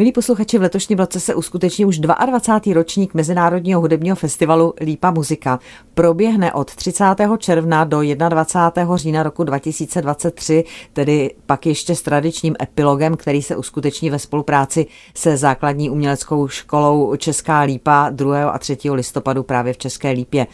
Milí posluchači, v letošním roce se uskuteční už 22. ročník Mezinárodního hudebního festivalu Lípa muzika. Proběhne od 30. června do 21. října roku 2023, tedy pak ještě s tradičním epilogem, který se uskuteční ve spolupráci se základní uměleckou školou Česká Lípa 2. a 3. listopadu právě v České Lípě.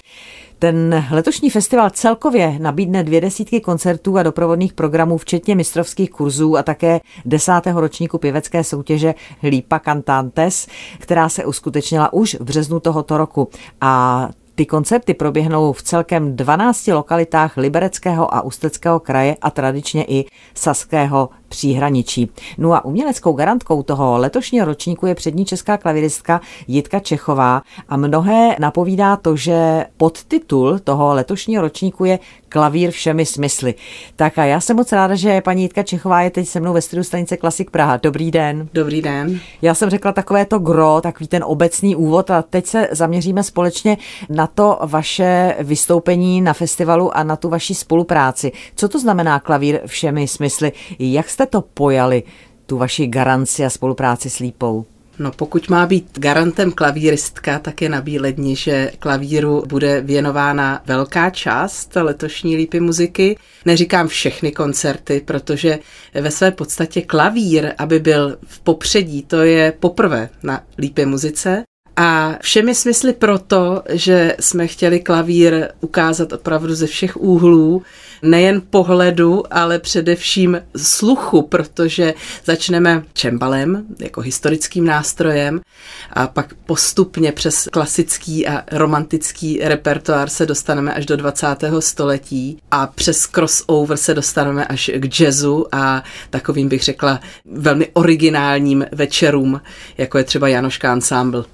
Ten letošní festival celkově nabídne dvě desítky koncertů a doprovodných programů, včetně mistrovských kurzů a také desátého ročníku pěvecké soutěže Lípa Cantantes, která se uskutečnila už v březnu tohoto roku. A ty koncerty proběhnou v celkem 12 lokalitách Libereckého a Ústeckého kraje a tradičně i Saského příhraničí. No a uměleckou garantkou toho letošního ročníku je přední česká klaviristka Jitka Čechová a mnohé napovídá to, že podtitul toho letošního ročníku je Klavír všemi smysly. Tak a já jsem moc ráda, že paní Jitka Čechová je teď se mnou ve studiu stanice Klasik Praha. Dobrý den. Dobrý den. Já jsem řekla takové to gro, takový ten obecný úvod a teď se zaměříme společně na to vaše vystoupení na festivalu a na tu vaši spolupráci. Co to znamená klavír všemi smysly? Jak jste to pojali, tu vaši garanci a spolupráci s Lípou? No pokud má být garantem klavíristka, tak je na bíledni, že klavíru bude věnována velká část letošní lípy muziky. Neříkám všechny koncerty, protože ve své podstatě klavír, aby byl v popředí, to je poprvé na lípě muzice. A všemi smysly proto, že jsme chtěli klavír ukázat opravdu ze všech úhlů, nejen pohledu, ale především sluchu, protože začneme čembalem jako historickým nástrojem a pak postupně přes klasický a romantický repertoár se dostaneme až do 20. století a přes crossover se dostaneme až k jazzu a takovým bych řekla velmi originálním večerům, jako je třeba Janoška ensemble.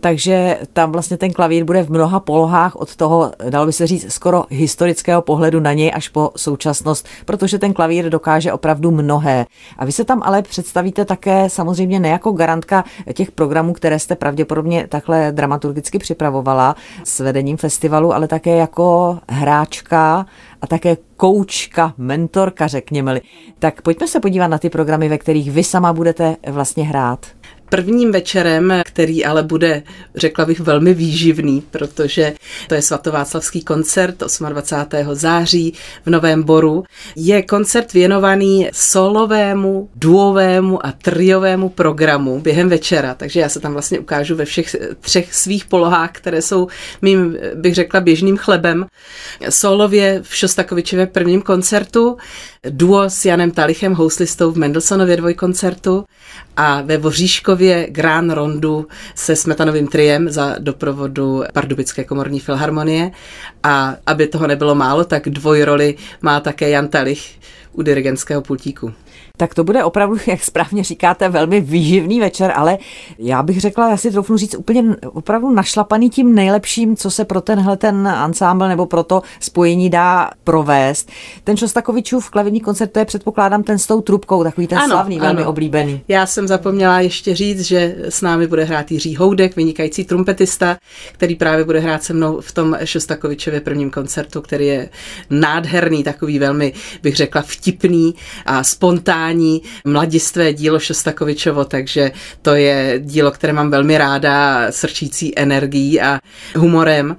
Takže tam vlastně ten klavír bude v mnoha polohách od toho, dalo by se říct, skoro historického pohledu na něj až po současnost, protože ten klavír dokáže opravdu mnohé. A vy se tam ale představíte také samozřejmě ne jako garantka těch programů, které jste pravděpodobně takhle dramaturgicky připravovala s vedením festivalu, ale také jako hráčka a také koučka, mentorka, řekněme-li. Tak pojďme se podívat na ty programy, ve kterých vy sama budete vlastně hrát prvním večerem, který ale bude, řekla bych, velmi výživný, protože to je svatováclavský koncert 28. září v Novém Boru, je koncert věnovaný solovému, duovému a triovému programu během večera, takže já se tam vlastně ukážu ve všech třech svých polohách, které jsou mým, bych řekla, běžným chlebem. Solově v Šostakovičově prvním koncertu, duo s Janem Talichem, houslistou v Mendelssonově dvojkoncertu a ve Voříškově Grand Rondu se Smetanovým triem za doprovodu Pardubické komorní filharmonie a aby toho nebylo málo, tak dvojroli má také Jan Talich u dirigentského pultíku. Tak to bude opravdu, jak správně říkáte, velmi výživný večer, ale já bych řekla, já si troufnu říct úplně opravdu našlapaný tím nejlepším, co se pro tenhle ten ansámbl nebo pro to spojení dá provést. Ten Šostakovičův klavírní koncert, to je předpokládám ten s tou trubkou, takový ten ano, slavný, ano. velmi oblíbený. Já jsem zapomněla ještě říct, že s námi bude hrát Jiří Houdek, vynikající trumpetista, který právě bude hrát se mnou v tom Šostakovičově prvním koncertu, který je nádherný, takový velmi, bych řekla, vtipný a spontánní mladistvé dílo Šostakovičovo, takže to je dílo, které mám velmi ráda, srčící energií a humorem.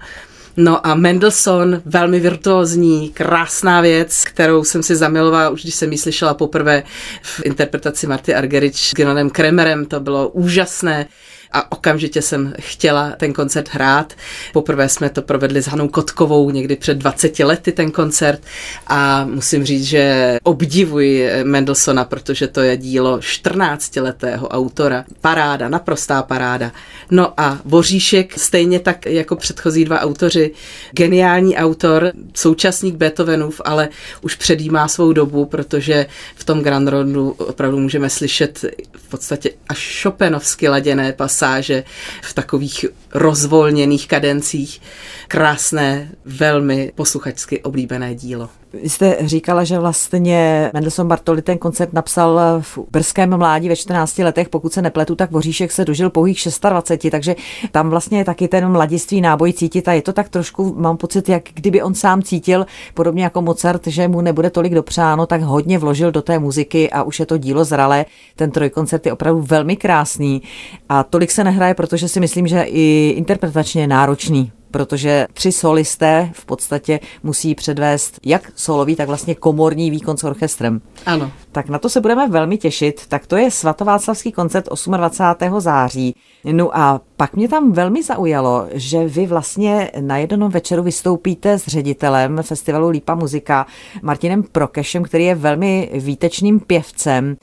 No a Mendelssohn, velmi virtuózní, krásná věc, kterou jsem si zamilovala, už když jsem ji slyšela poprvé v interpretaci Marty Argerich s Genonem Kremerem, to bylo úžasné a okamžitě jsem chtěla ten koncert hrát. Poprvé jsme to provedli s Hanou Kotkovou někdy před 20 lety ten koncert a musím říct, že obdivuji Mendelsona, protože to je dílo 14-letého autora. Paráda, naprostá paráda. No a Voříšek, stejně tak jako předchozí dva autoři, geniální autor, současník Beethovenův, ale už předjímá svou dobu, protože v tom Grand Rondu opravdu můžeme slyšet v podstatě až šopenovsky laděné pasy pasáže v takových rozvolněných kadencích. Krásné, velmi posluchačsky oblíbené dílo. Vy jste říkala, že vlastně Mendelssohn Bartoli ten koncert napsal v brzkém mládí ve 14 letech, pokud se nepletu, tak Voříšek se dožil pouhých 26, takže tam vlastně je taky ten mladiství náboj cítit a je to tak trošku, mám pocit, jak kdyby on sám cítil, podobně jako Mozart, že mu nebude tolik dopřáno, tak hodně vložil do té muziky a už je to dílo zralé. Ten trojkoncert je opravdu velmi krásný a tolik se nehraje, protože si myslím, že i interpretačně je náročný protože tři solisté v podstatě musí předvést jak solový, tak vlastně komorní výkon s orchestrem. Ano. Tak na to se budeme velmi těšit. Tak to je svatováclavský koncert 28. září. No a pak mě tam velmi zaujalo, že vy vlastně na jednom večeru vystoupíte s ředitelem festivalu Lípa muzika Martinem Prokešem, který je velmi výtečným pěvcem.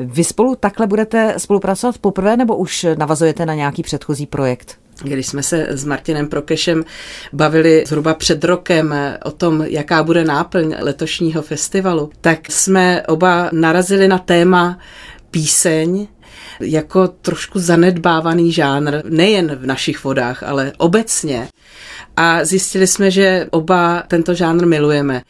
Vy spolu takhle budete spolupracovat poprvé nebo už navazujete na nějaký předchozí projekt? Když jsme se s Martinem Prokešem bavili zhruba před rokem o tom, jaká bude náplň letošního festivalu, tak jsme oba narazili na téma píseň jako trošku zanedbávaný žánr, nejen v našich vodách, ale obecně. A zjistili jsme, že oba tento žánr milujeme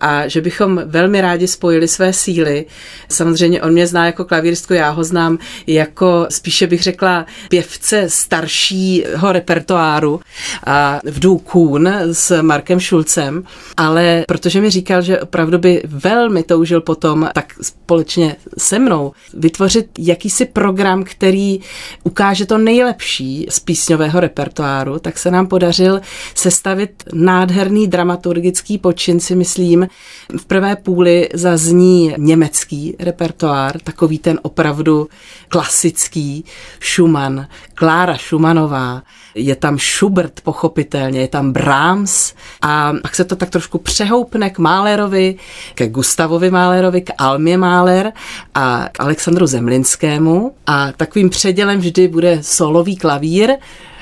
a že bychom velmi rádi spojili své síly. Samozřejmě on mě zná jako klavíristku, já ho znám jako spíše bych řekla pěvce staršího repertoáru a v Kuhn s Markem Šulcem, ale protože mi říkal, že opravdu by velmi toužil potom tak společně se mnou vytvořit jakýsi program, který ukáže to nejlepší z písňového repertoáru, tak se nám podařil sestavit nádherný dramaturgický počin, si myslím, v prvé půli zazní německý repertoár, takový ten opravdu klasický Schumann, Klára Schumannová, je tam Schubert pochopitelně, je tam Brahms a pak se to tak trošku přehoupne k Málerovi, ke Gustavovi Málerovi, k Almě Máler a k Alexandru Zemlinskému. A takovým předělem vždy bude solový klavír,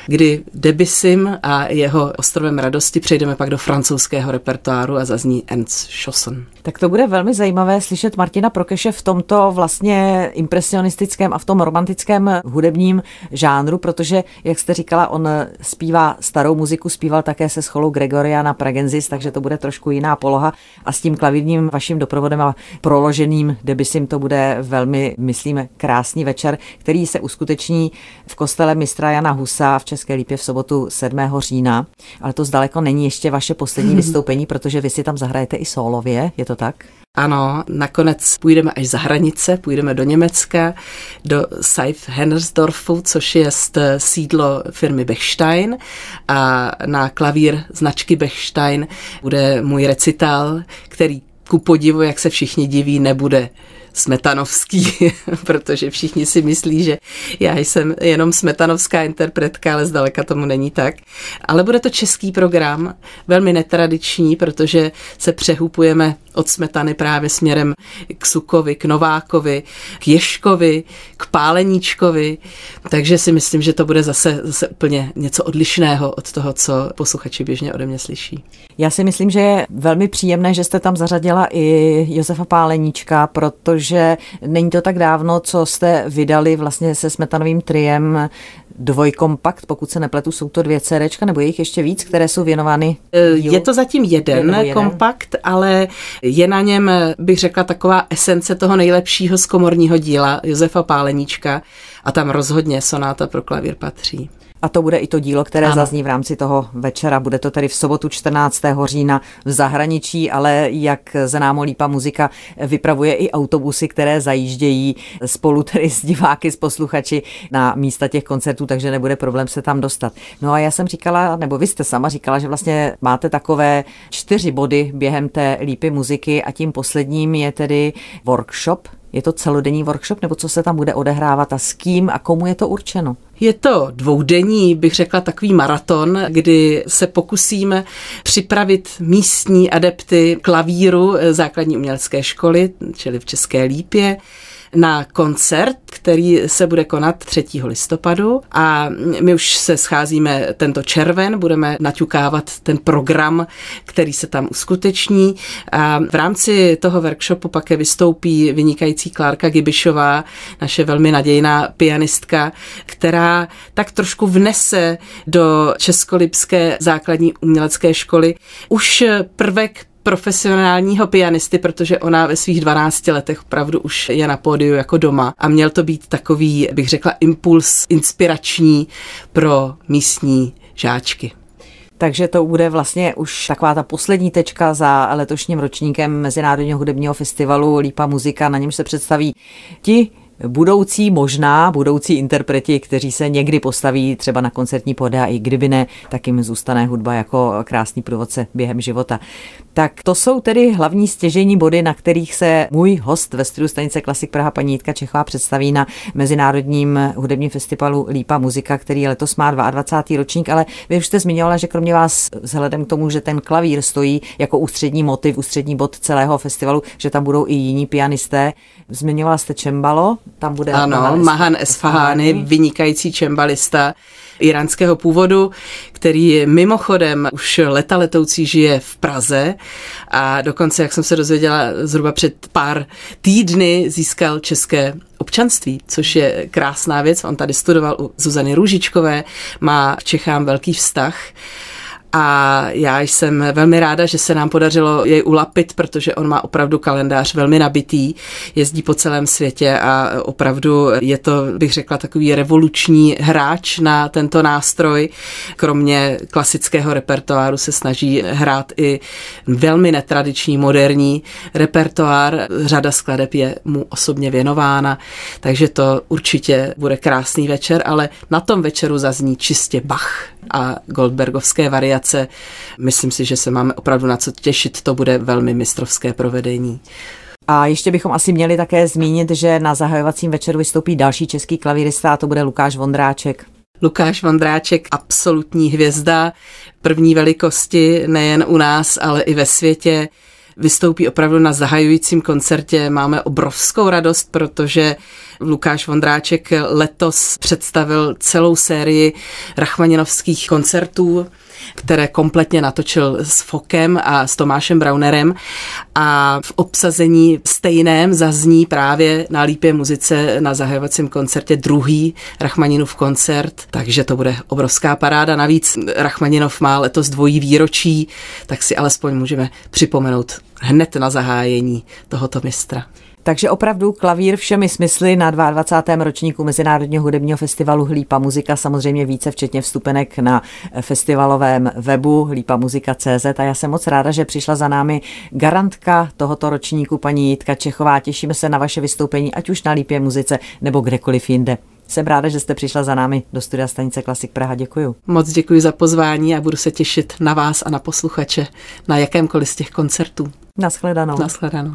kdy Debysym a jeho ostrovem radosti přejdeme pak do francouzského repertoáru a zazní Ernst Schossen. Tak to bude velmi zajímavé slyšet Martina Prokeše v tomto vlastně impresionistickém a v tom romantickém hudebním žánru, protože, jak jste říkala, on zpívá starou muziku, zpíval také se scholou Gregoriana Pragenzis, takže to bude trošku jiná poloha a s tím klavírním vaším doprovodem a proloženým Debysym to bude velmi, myslím, krásný večer, který se uskuteční v kostele mistra Jana Husa v České Lípě v sobotu 7. října, ale to zdaleko není ještě vaše poslední vystoupení, protože vy si tam zahrajete i solově, je to tak? Ano, nakonec půjdeme až za hranice, půjdeme do Německa, do Seif Hennersdorfu, což je sídlo firmy Bechstein a na klavír značky Bechstein bude můj recital, který ku podivu, jak se všichni diví, nebude smetanovský, protože všichni si myslí, že já jsem jenom smetanovská interpretka, ale zdaleka tomu není tak. Ale bude to český program, velmi netradiční, protože se přehupujeme od smetany právě směrem k Sukovi, k Novákovi, k Ješkovi, k Páleníčkovi, takže si myslím, že to bude zase, zase úplně něco odlišného od toho, co posluchači běžně ode mě slyší. Já si myslím, že je velmi příjemné, že jste tam zařadila i Josefa Páleníčka, protože není to tak dávno, co jste vydali vlastně se smetanovým triem dvojkompakt, pokud se nepletu, jsou to dvě CDčka, nebo je jich ještě víc, které jsou věnovány? E, je to zatím jeden, jeden kompakt, ale je na něm, bych řekla, taková esence toho nejlepšího z komorního díla Josefa Páleníčka a tam rozhodně sonáta pro klavír patří. A to bude i to dílo, které ano. zazní v rámci toho večera. Bude to tedy v sobotu 14. října v zahraničí, ale jak známo Lípa muzika vypravuje i autobusy, které zajíždějí spolu tedy s diváky, s posluchači na místa těch koncertů, takže nebude problém se tam dostat. No a já jsem říkala, nebo vy jste sama říkala, že vlastně máte takové čtyři body během té Lípy muziky a tím posledním je tedy workshop, je to celodenní workshop, nebo co se tam bude odehrávat a s kým a komu je to určeno? Je to dvoudenní, bych řekla, takový maraton, kdy se pokusíme připravit místní adepty klavíru základní umělecké školy, čili v České Lípě, na koncert, který se bude konat 3. listopadu a my už se scházíme tento červen, budeme naťukávat ten program, který se tam uskuteční a v rámci toho workshopu pak vystoupí vynikající Klárka Gibišová, naše velmi nadějná pianistka, která tak trošku vnese do Českolipské základní umělecké školy už prvek profesionálního pianisty, protože ona ve svých 12 letech opravdu už je na pódiu jako doma a měl to být takový, bych řekla, impuls inspirační pro místní žáčky. Takže to bude vlastně už taková ta poslední tečka za letošním ročníkem Mezinárodního hudebního festivalu Lípa muzika, na něm se představí ti budoucí, možná budoucí interpreti, kteří se někdy postaví třeba na koncertní poda, i kdyby ne, tak jim zůstane hudba jako krásný průvodce během života. Tak to jsou tedy hlavní stěžení body, na kterých se můj host ve studiu stanice Klasik Praha paní Jitka Čechová představí na Mezinárodním hudebním festivalu Lípa muzika, který letos má 22. ročník, ale vy už jste zmiňovala, že kromě vás vzhledem k tomu, že ten klavír stojí jako ústřední motiv, ústřední bod celého festivalu, že tam budou i jiní pianisté. Zmiňovala jste čembalo, tam bude Ano, Mahan Esfahani, vynikající čembalista iránského původu, který mimochodem už leta letoucí žije v Praze. A dokonce, jak jsem se dozvěděla, zhruba před pár týdny získal české občanství, což je krásná věc. On tady studoval u Zuzany Růžičkové, má v Čechám velký vztah a já jsem velmi ráda, že se nám podařilo jej ulapit, protože on má opravdu kalendář velmi nabitý, jezdí po celém světě a opravdu je to, bych řekla, takový revoluční hráč na tento nástroj. Kromě klasického repertoáru se snaží hrát i velmi netradiční, moderní repertoár. Řada skladeb je mu osobně věnována, takže to určitě bude krásný večer, ale na tom večeru zazní čistě Bach a Goldbergovské variace. Myslím si, že se máme opravdu na co těšit, to bude velmi mistrovské provedení. A ještě bychom asi měli také zmínit, že na zahajovacím večeru vystoupí další český klavírista a to bude Lukáš Vondráček. Lukáš Vondráček, absolutní hvězda první velikosti nejen u nás, ale i ve světě vystoupí opravdu na zahajujícím koncertě. Máme obrovskou radost, protože Lukáš Vondráček letos představil celou sérii rachmaninovských koncertů které kompletně natočil s Fokem a s Tomášem Braunerem a v obsazení stejném zazní právě na Lípě muzice na zahajovacím koncertě druhý Rachmaninův koncert, takže to bude obrovská paráda. Navíc Rachmaninov má letos dvojí výročí, tak si alespoň můžeme připomenout hned na zahájení tohoto mistra. Takže opravdu klavír všemi smysly na 22. ročníku Mezinárodního hudebního festivalu Hlípa muzika, samozřejmě více včetně vstupenek na festivalovém webu hlípamuzika.cz a já jsem moc ráda, že přišla za námi garantka tohoto ročníku paní Jitka Čechová. Těšíme se na vaše vystoupení, ať už na Lípě muzice nebo kdekoliv jinde. Jsem ráda, že jste přišla za námi do studia stanice Klasik Praha. Děkuji. Moc děkuji za pozvání a budu se těšit na vás a na posluchače na jakémkoliv z těch koncertů. Naschledanou. Naschledanou.